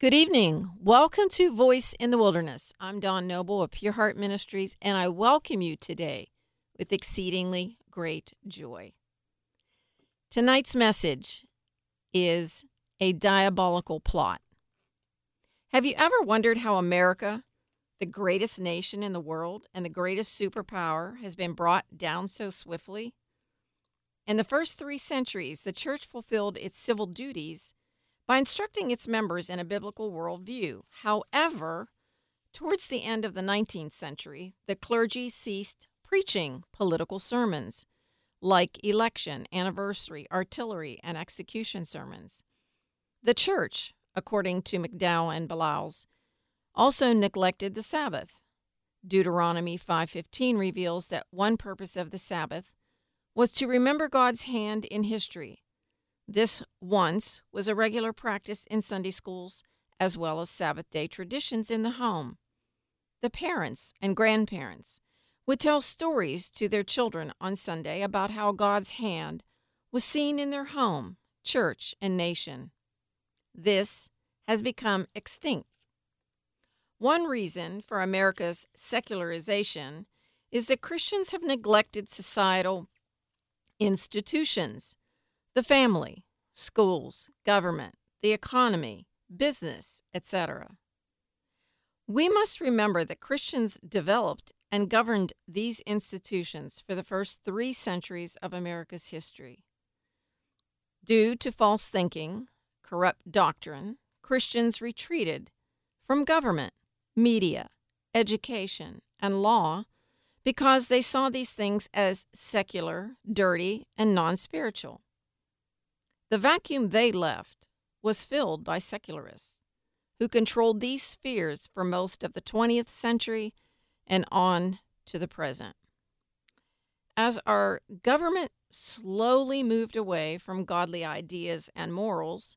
Good evening. Welcome to Voice in the Wilderness. I'm Dawn Noble of Pure Heart Ministries, and I welcome you today with exceedingly great joy. Tonight's message is a diabolical plot. Have you ever wondered how America, the greatest nation in the world and the greatest superpower, has been brought down so swiftly? In the first three centuries, the church fulfilled its civil duties by instructing its members in a biblical worldview. However, towards the end of the 19th century, the clergy ceased preaching political sermons like election, anniversary, artillery, and execution sermons. The church, according to McDowell and Beliles, also neglected the Sabbath. Deuteronomy 5:15 reveals that one purpose of the Sabbath was to remember God's hand in history this once was a regular practice in Sunday schools as well as Sabbath day traditions in the home. The parents and grandparents would tell stories to their children on Sunday about how God's hand was seen in their home, church, and nation. This has become extinct. One reason for America's secularization is that Christians have neglected societal institutions the family, schools, government, the economy, business, etc. We must remember that Christians developed and governed these institutions for the first three centuries of America's history. Due to false thinking, corrupt doctrine, Christians retreated from government, media, education, and law because they saw these things as secular, dirty, and non spiritual. The vacuum they left was filled by secularists who controlled these spheres for most of the 20th century and on to the present. As our government slowly moved away from godly ideas and morals,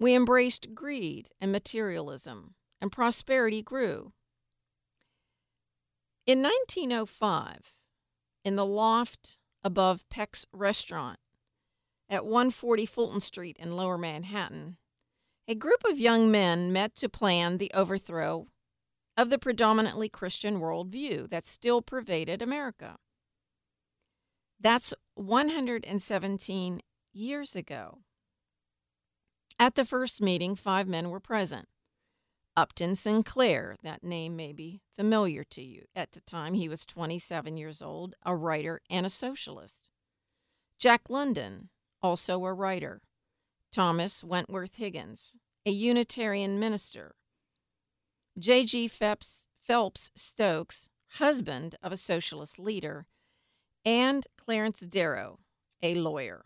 we embraced greed and materialism, and prosperity grew. In 1905, in the loft above Peck's restaurant at 140 Fulton Street in Lower Manhattan, a group of young men met to plan the overthrow of the predominantly Christian worldview that still pervaded America. That's 117 years ago. At the first meeting, five men were present. Upton Sinclair, that name may be familiar to you. At the time, he was 27 years old, a writer and a socialist. Jack London, also a writer, Thomas Wentworth Higgins, a Unitarian minister, J.G. Phelps, Phelps Stokes, husband of a socialist leader, and Clarence Darrow, a lawyer.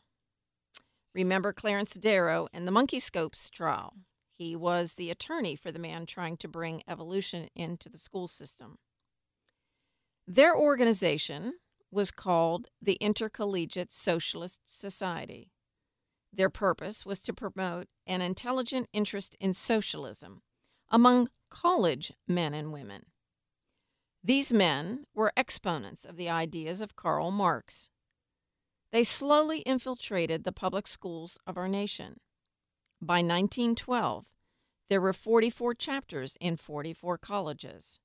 Remember Clarence Darrow in the Monkey Scopes trial. He was the attorney for the man trying to bring evolution into the school system. Their organization, was called the Intercollegiate Socialist Society. Their purpose was to promote an intelligent interest in socialism among college men and women. These men were exponents of the ideas of Karl Marx. They slowly infiltrated the public schools of our nation. By 1912, there were 44 chapters in 44 colleges.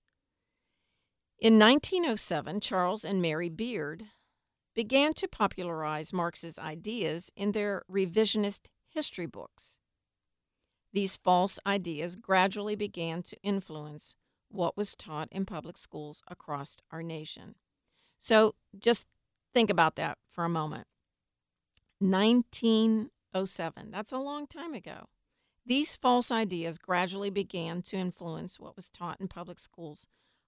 In 1907, Charles and Mary Beard began to popularize Marx's ideas in their revisionist history books. These false ideas gradually began to influence what was taught in public schools across our nation. So just think about that for a moment. 1907, that's a long time ago. These false ideas gradually began to influence what was taught in public schools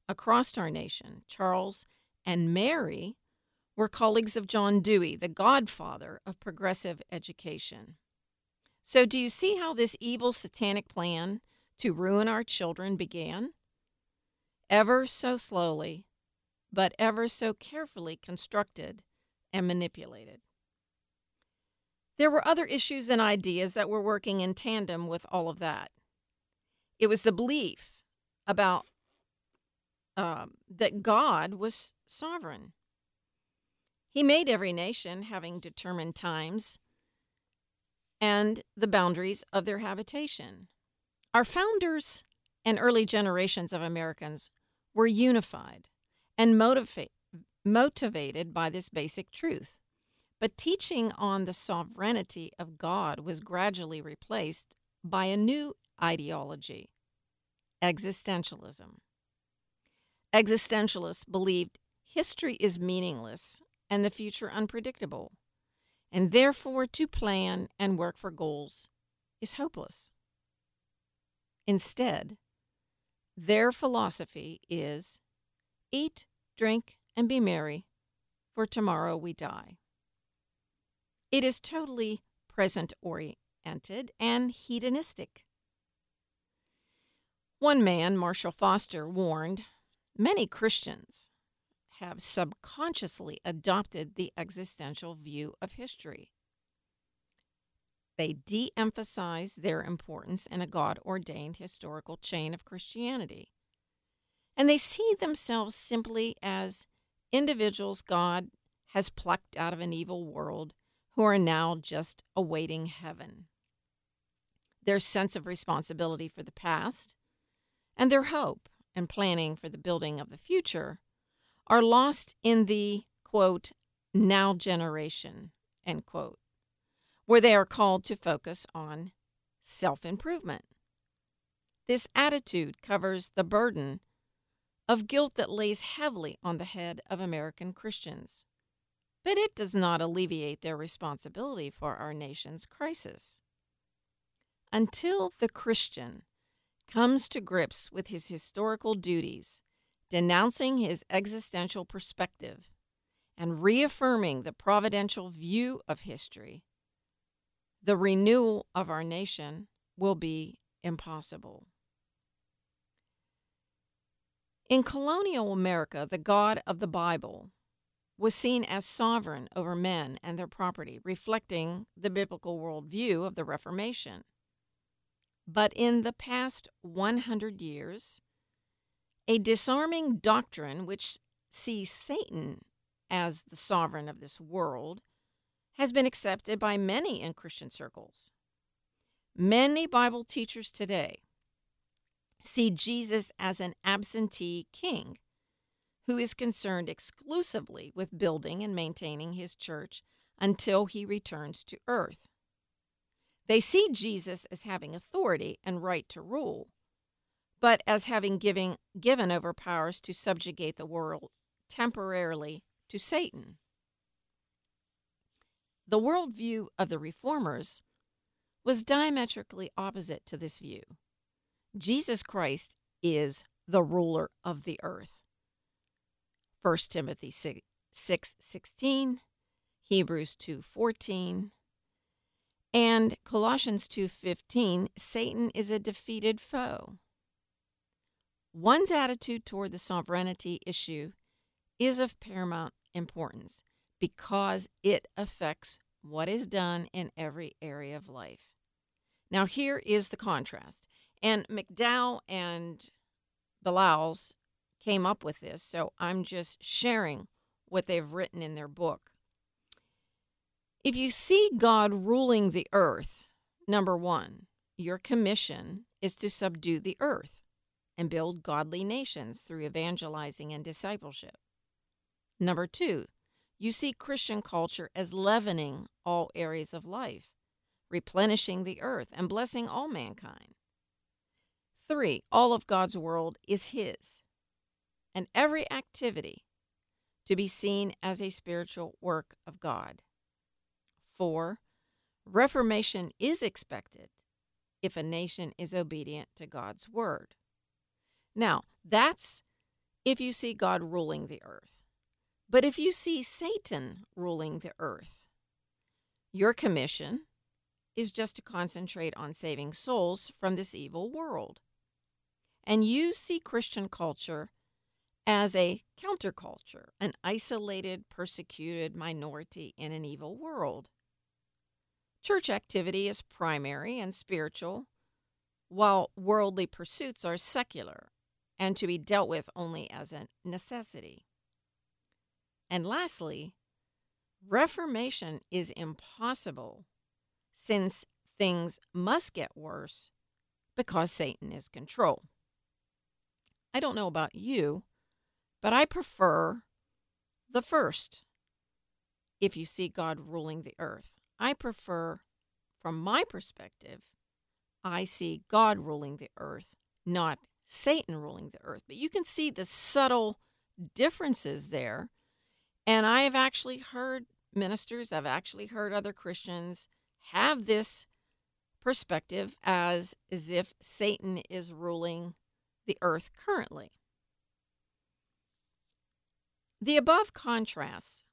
across our nation. Charles and Mary were colleagues of John Dewey, the godfather of progressive education. So, do you see how this evil satanic plan to ruin our children began? Ever so slowly, but ever so carefully constructed and manipulated. There were other issues and ideas that were working in tandem with all of that. It was the belief about um, that God was sovereign. He made every nation having determined times and the boundaries of their habitation. Our founders and early generations of Americans were unified and motiva- motivated by this basic truth. But teaching on the sovereignty of God was gradually replaced by a new ideology existentialism. Existentialists believed history is meaningless and the future unpredictable, and therefore to plan and work for goals is hopeless. Instead, their philosophy is eat, drink, and be merry, for tomorrow we die. It is totally present oriented and hedonistic. One man, Marshall Foster, warned many Christians have subconsciously adopted the existential view of history. They de emphasize their importance in a God ordained historical chain of Christianity. And they see themselves simply as individuals God has plucked out of an evil world who are now just awaiting heaven. Their sense of responsibility for the past and their hope and planning for the building of the future are lost in the quote now generation end quote where they are called to focus on self-improvement. This attitude covers the burden of guilt that lays heavily on the head of American Christians but it does not alleviate their responsibility for our nation's crisis. Until the Christian comes to grips with his historical duties, denouncing his existential perspective, and reaffirming the providential view of history, the renewal of our nation will be impossible. In colonial America, the God of the Bible was seen as sovereign over men and their property, reflecting the biblical worldview of the Reformation. But in the past 100 years, a disarming doctrine which sees Satan as the sovereign of this world has been accepted by many in Christian circles. Many Bible teachers today see Jesus as an absentee king who is concerned exclusively with building and maintaining his church until he returns to earth. They see Jesus as having authority and right to rule, but as having giving, given over powers to subjugate the world temporarily to Satan. The worldview of the reformers was diametrically opposite to this view. Jesus Christ is the ruler of the earth. 1 Timothy 6, 6 16, Hebrews 2 14, and Colossians 2:15, Satan is a defeated foe. One's attitude toward the sovereignty issue is of paramount importance because it affects what is done in every area of life. Now here is the contrast. And McDowell and Beliles came up with this, so I'm just sharing what they've written in their book. If you see God ruling the earth, number one, your commission is to subdue the earth and build godly nations through evangelizing and discipleship. Number two, you see Christian culture as leavening all areas of life, replenishing the earth, and blessing all mankind. Three, all of God's world is His, and every activity to be seen as a spiritual work of God. 4. Reformation is expected if a nation is obedient to God's word. Now, that's if you see God ruling the earth. But if you see Satan ruling the earth, your commission is just to concentrate on saving souls from this evil world. And you see Christian culture as a counterculture, an isolated, persecuted minority in an evil world. Church activity is primary and spiritual, while worldly pursuits are secular and to be dealt with only as a necessity. And lastly, reformation is impossible since things must get worse because Satan is control. I don't know about you, but I prefer the first if you see God ruling the earth. I prefer, from my perspective, I see God ruling the earth, not Satan ruling the earth. But you can see the subtle differences there. And I have actually heard ministers, I've actually heard other Christians have this perspective as, as if Satan is ruling the earth currently. The above contrasts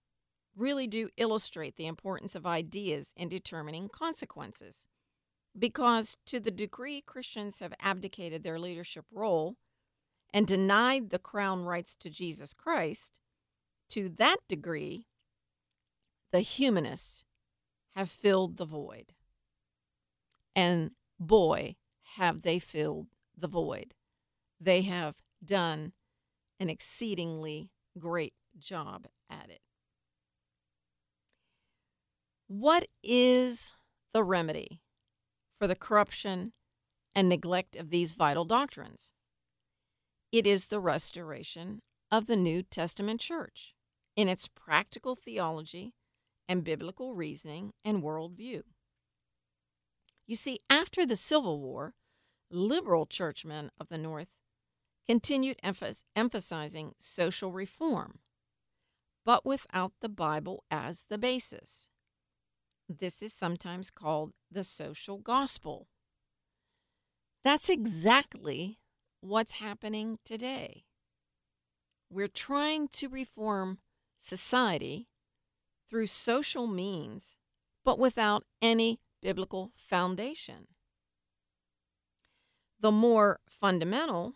really do illustrate the importance of ideas in determining consequences. Because to the degree Christians have abdicated their leadership role and denied the crown rights to Jesus Christ, to that degree, the humanists have filled the void. And boy, have they filled the void. They have done an exceedingly great job at it. What is the remedy for the corruption and neglect of these vital doctrines? It is the restoration of the New Testament church in its practical theology and biblical reasoning and worldview. You see, after the Civil War, liberal churchmen of the North continued emph- emphasizing social reform, but without the Bible as the basis. This is sometimes called the social gospel. That's exactly what's happening today. We're trying to reform society through social means, but without any biblical foundation. The more fundamental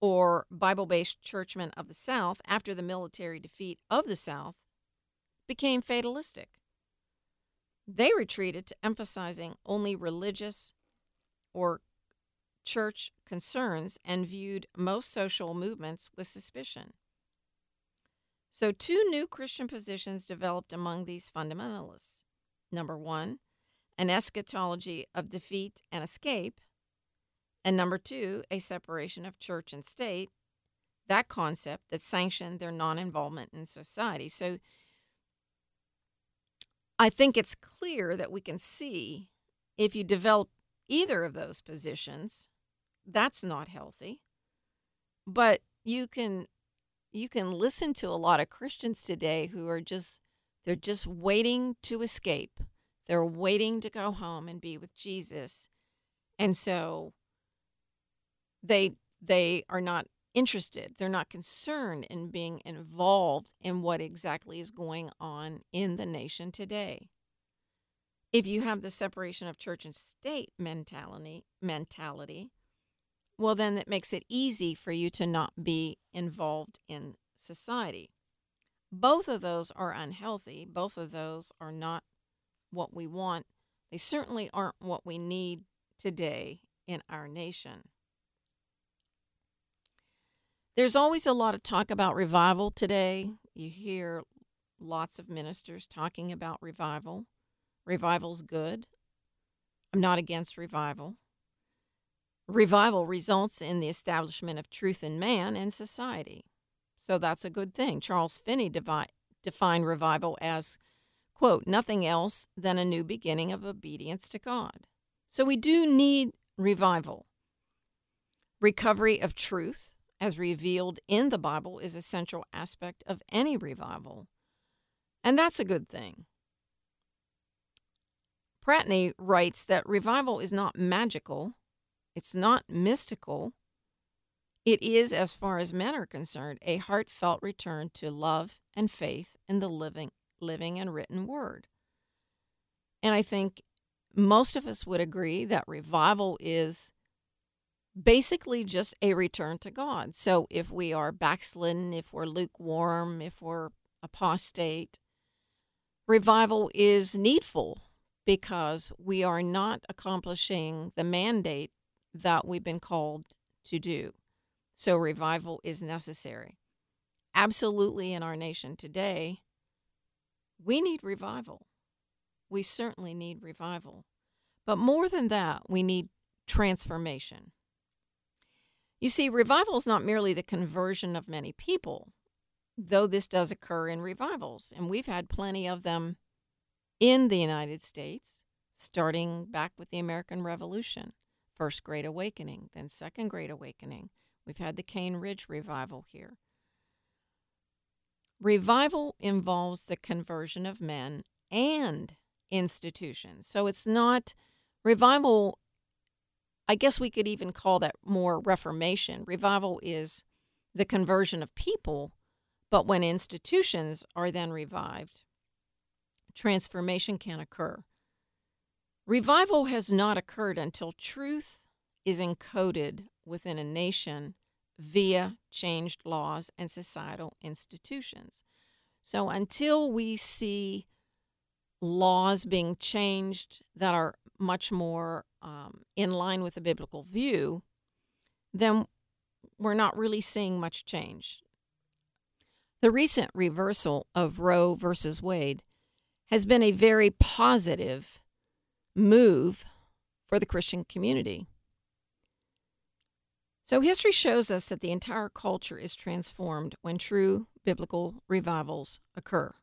or Bible based churchmen of the South, after the military defeat of the South, became fatalistic. They retreated to emphasizing only religious or church concerns and viewed most social movements with suspicion. So, two new Christian positions developed among these fundamentalists. Number one, an eschatology of defeat and escape. And number two, a separation of church and state, that concept that sanctioned their non involvement in society. So, I think it's clear that we can see if you develop either of those positions, that's not healthy. But you can you can listen to a lot of Christians today who are just they're just waiting to escape. They're waiting to go home and be with Jesus. And so they they are not interested. They're not concerned in being involved in what exactly is going on in the nation today. If you have the separation of church and state mentality, mentality, well then that makes it easy for you to not be involved in society. Both of those are unhealthy. Both of those are not what we want. They certainly aren't what we need today in our nation. There's always a lot of talk about revival today. You hear lots of ministers talking about revival. Revival's good. I'm not against revival. Revival results in the establishment of truth in man and society. So that's a good thing. Charles Finney devi- defined revival as, quote, nothing else than a new beginning of obedience to God. So we do need revival. Recovery of truth as revealed in the Bible, is a central aspect of any revival. And that's a good thing. Pratney writes that revival is not magical, it's not mystical. It is, as far as men are concerned, a heartfelt return to love and faith in the living, living and written word. And I think most of us would agree that revival is basically just a return to God. So if we are backslidden, if we're lukewarm, if we're apostate, revival is needful because we are not accomplishing the mandate that we've been called to do. So revival is necessary. Absolutely, in our nation today, we need revival. We certainly need revival. But more than that, we need transformation. You see, revival is not merely the conversion of many people, though this does occur in revivals, and we've had plenty of them in the United States, starting back with the American Revolution, First Great Awakening, then Second Great Awakening. We've had the Cane Ridge revival here. Revival involves the conversion of men and institutions. So it's not revival, I guess we could even call that more reformation. Revival is the conversion of people, but when institutions are then revived, transformation can occur. Revival has not occurred until truth is encoded within a nation via changed laws and societal institutions. So until we see laws being changed that are much more um, in line with the biblical view, then we're not really seeing much change. The recent reversal of Roe versus Wade has been a very positive move for the Christian community. So, history shows us that the entire culture is transformed when true biblical revivals occur.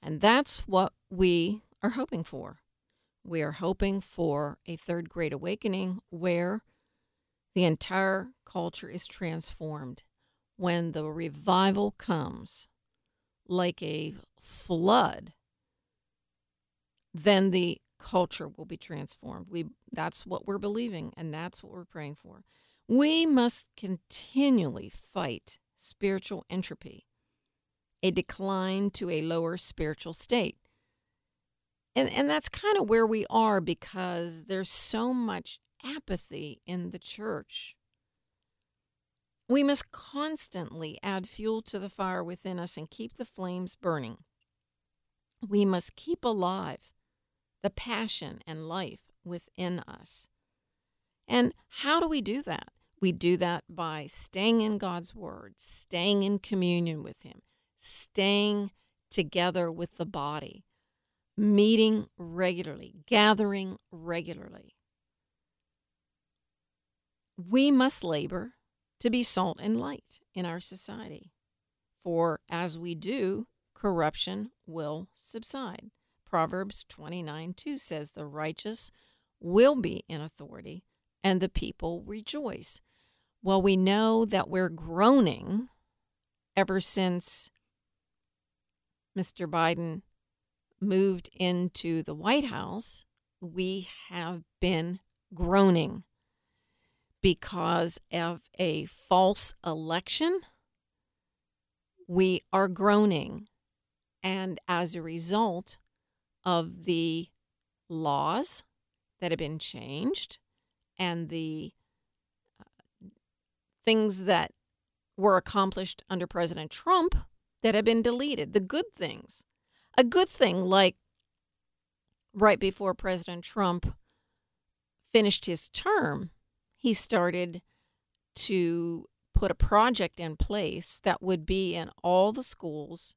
And that's what we are hoping for. We are hoping for a third great awakening where the entire culture is transformed. When the revival comes like a flood then the culture will be transformed. We that's what we're believing and that's what we're praying for. We must continually fight spiritual entropy a decline to a lower spiritual state and and that's kind of where we are because there's so much apathy in the church we must constantly add fuel to the fire within us and keep the flames burning. We must keep alive the passion and life within us. And how do we do that? We do that by staying in God's Word, staying in communion with Him, staying together with the body, meeting regularly, gathering regularly. We must labor to be salt and light in our society. For as we do, corruption will subside. Proverbs 29 2 says, The righteous will be in authority, and the people rejoice. Well, we know that we're groaning ever since Mr. Biden moved into the White House. We have been groaning because of a false election, we are groaning. And as a result of the laws that have been changed and the uh, things that were accomplished under President Trump that have been deleted, the good things. A good thing, like right before President Trump finished his term, he started to put a project in place that would be in all the schools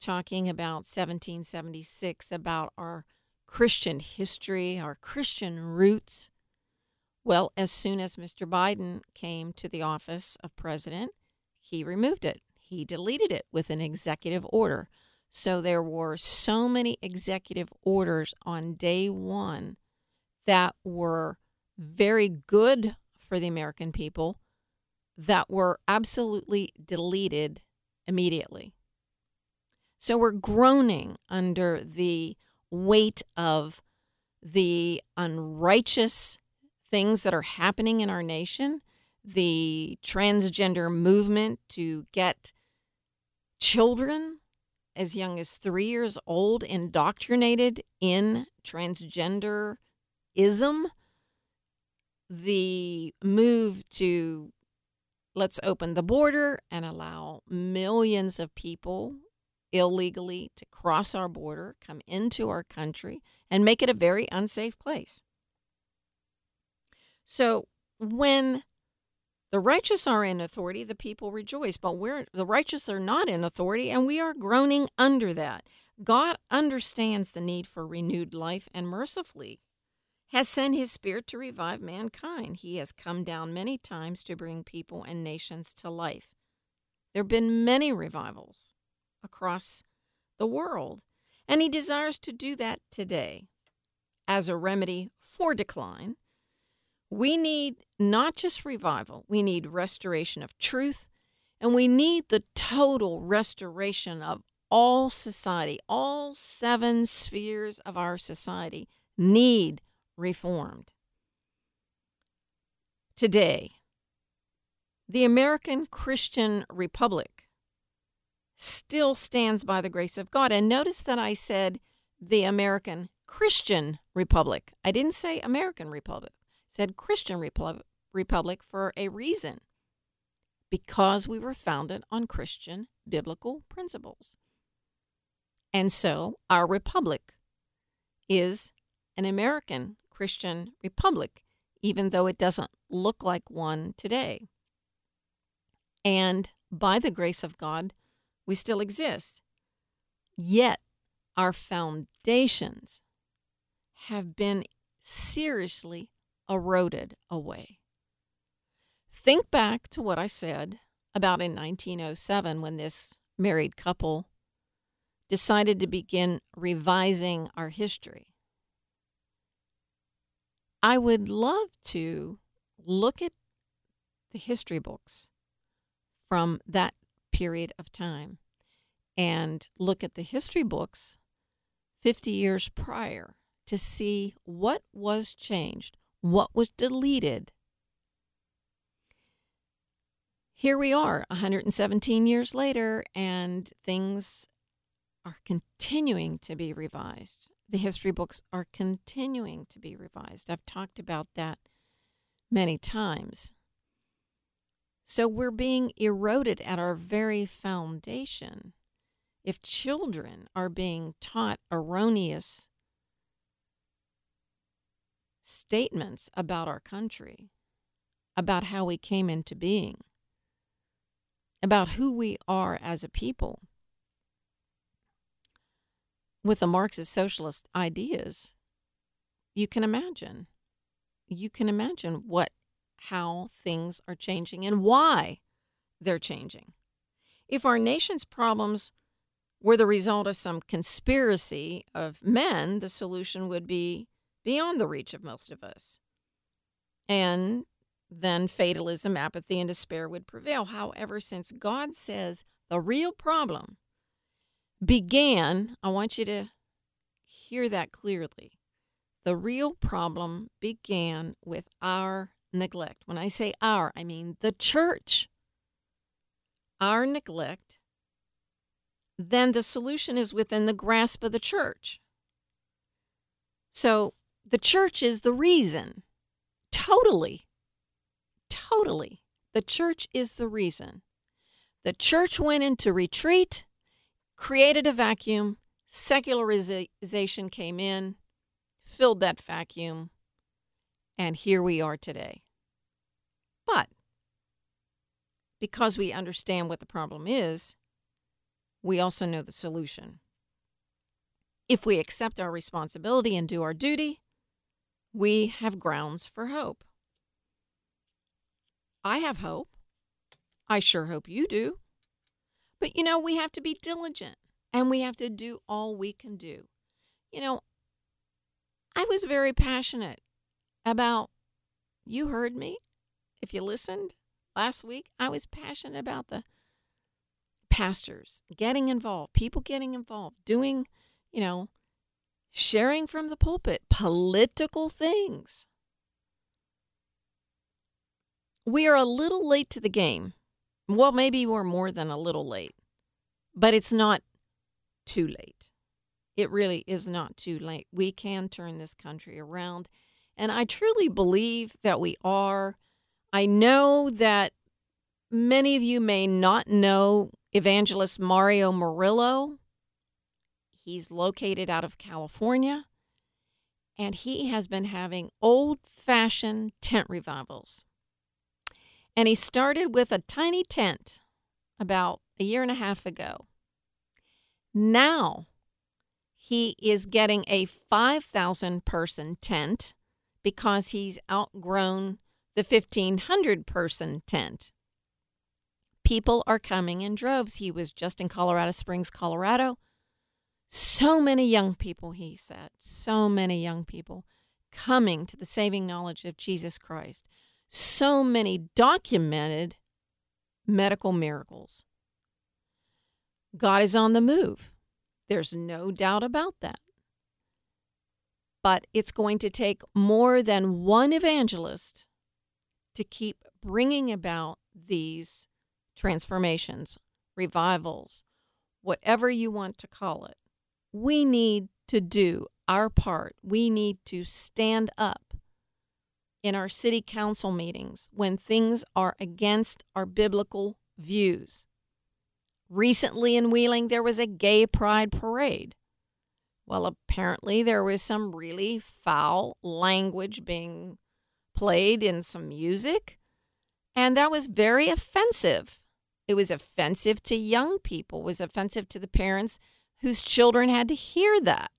talking about 1776, about our Christian history, our Christian roots. Well, as soon as Mr. Biden came to the office of president, he removed it. He deleted it with an executive order. So there were so many executive orders on day one that were very good for the American people that were absolutely deleted immediately. So we're groaning under the weight of the unrighteous things that are happening in our nation, the transgender movement to get children as young as three years old indoctrinated in transgenderism the move to let's open the border and allow millions of people illegally to cross our border, come into our country, and make it a very unsafe place. So when the righteous are in authority, the people rejoice, but we're the righteous are not in authority, and we are groaning under that. God understands the need for renewed life, and mercifully, has sent his spirit to revive mankind. He has come down many times to bring people and nations to life. There have been many revivals across the world, and he desires to do that today. As a remedy for decline, we need not just revival, we need restoration of truth, and we need the total restoration of all society, all seven spheres of our society need reformed. Today, the American Christian Republic still stands by the grace of God. And notice that I said the American Christian Republic. I didn't say American Republic. Said Christian Republic for a reason. Because we were founded on Christian biblical principles. And so our republic is an American Christian republic, even though it doesn't look like one today. And by the grace of God, we still exist. Yet, our foundations have been seriously eroded away. Think back to what I said about in 1907 when this married couple decided to begin revising our history. I would love to look at the history books from that period of time and look at the history books 50 years prior to see what was changed, what was deleted. Here we are, 117 years later, and things are continuing to be revised the history books are continuing to be revised. I've talked about that many times. So we're being eroded at our very foundation. If children are being taught erroneous statements about our country, about how we came into being, about who we are as a people, with the Marxist socialist ideas, you can imagine. You can imagine what how things are changing and why they're changing. If our nation's problems were the result of some conspiracy of men, the solution would be beyond the reach of most of us. And then fatalism, apathy, and despair would prevail. However, since God says the real problem began, I want you to hear that clearly. The real problem began with our neglect. When I say our, I mean the church. Our neglect, then the solution is within the grasp of the church. So the church is the reason. Totally. Totally. The church is the reason. The church went into retreat created a vacuum, secularization came in, filled that vacuum, and here we are today. But because we understand what the problem is, we also know the solution. If we accept our responsibility and do our duty, we have grounds for hope. I have hope. I sure hope you do. But you know, we have to be diligent and we have to do all we can do. You know, I was very passionate about, you heard me if you listened last week. I was passionate about the pastors getting involved, people getting involved, doing, you know, sharing from the pulpit political things. We are a little late to the game well, maybe we're more than a little late, but it's not too late. It really is not too late. We can turn this country around. And I truly believe that we are. I know that many of you may not know evangelist Mario Murillo. He's located out of California, and he has been having old fashioned tent revivals. And he started with a tiny tent about a year and a half ago. Now he is getting a 5,000 person tent because he's outgrown the 1,500 person tent. People are coming in droves. He was just in Colorado Springs, Colorado. So many young people, he said, so many young people coming to the saving knowledge of Jesus Christ. So many documented medical miracles. God is on the move. There's no doubt about that. But it's going to take more than one evangelist to keep bringing about these transformations, revivals, whatever you want to call it. We need to do our part. We need to stand up in our city council meetings when things are against our biblical views. Recently in Wheeling, there was a gay pride parade. Well, apparently, there was some really foul language being played in some music, and that was very offensive. It was offensive to young people, was offensive to the parents whose children had to hear that.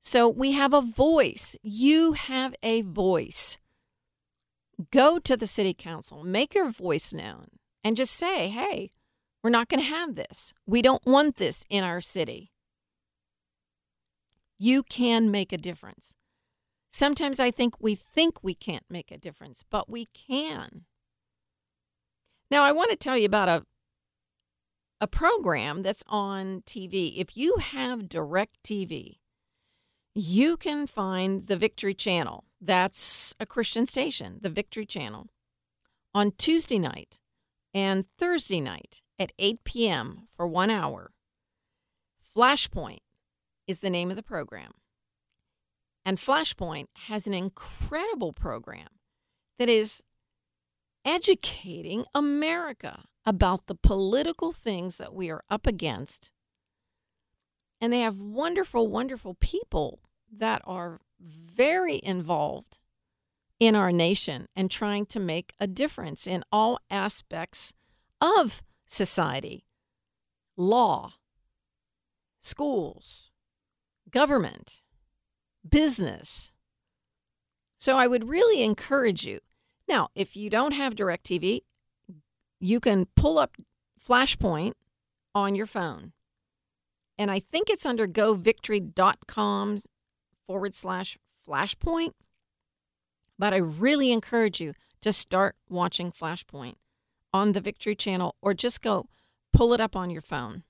So we have a voice. You have a voice. Go to the city council, make your voice known, and just say, hey, we're not going to have this. We don't want this in our city. You can make a difference. Sometimes I think we think we can't make a difference, but we can. Now, I want to tell you about a a program that's on TV. If you have DirecTV, you can find the Victory Channel. That's a Christian station, the Victory Channel, on Tuesday night and Thursday night at 8 p.m. for one hour. Flashpoint is the name of the program. And Flashpoint has an incredible program that is educating America about the political things that we are up against. And they have wonderful, wonderful people that are very involved in our nation and trying to make a difference in all aspects of society, law, schools, government, business. So I would really encourage you. Now, if you don't have DirecTV, you can pull up Flashpoint on your phone. And I think it's under govictory.com forward slash Flashpoint. But I really encourage you to start watching Flashpoint on the Victory Channel or just go pull it up on your phone.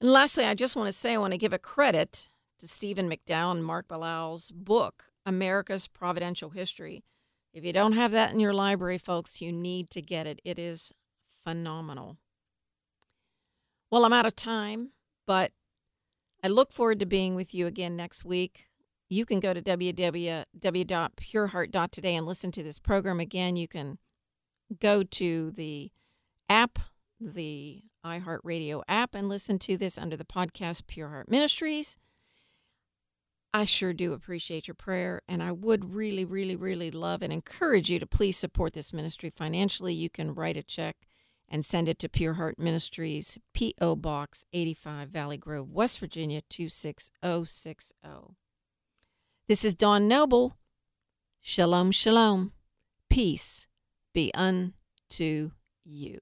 And lastly, I just want to say I want to give a credit to Stephen McDowell and Mark Beliles' book, America's Providential History. If you don't have that in your library, folks, you need to get it. It is phenomenal. Well, I'm out of time, but I look forward to being with you again next week. You can go to www.pureheart.today and listen to this program again. You can go to the app, the iHeartRadio app, and listen to this under the podcast Pure Heart Ministries. I sure do appreciate your prayer, and I would really, really, really love and encourage you to please support this ministry financially. You can write a check and send it to Pure Heart Ministries, P.O. Box 85, Valley Grove, West Virginia 26060. This is Dawn Noble. Shalom, shalom. Peace be unto you.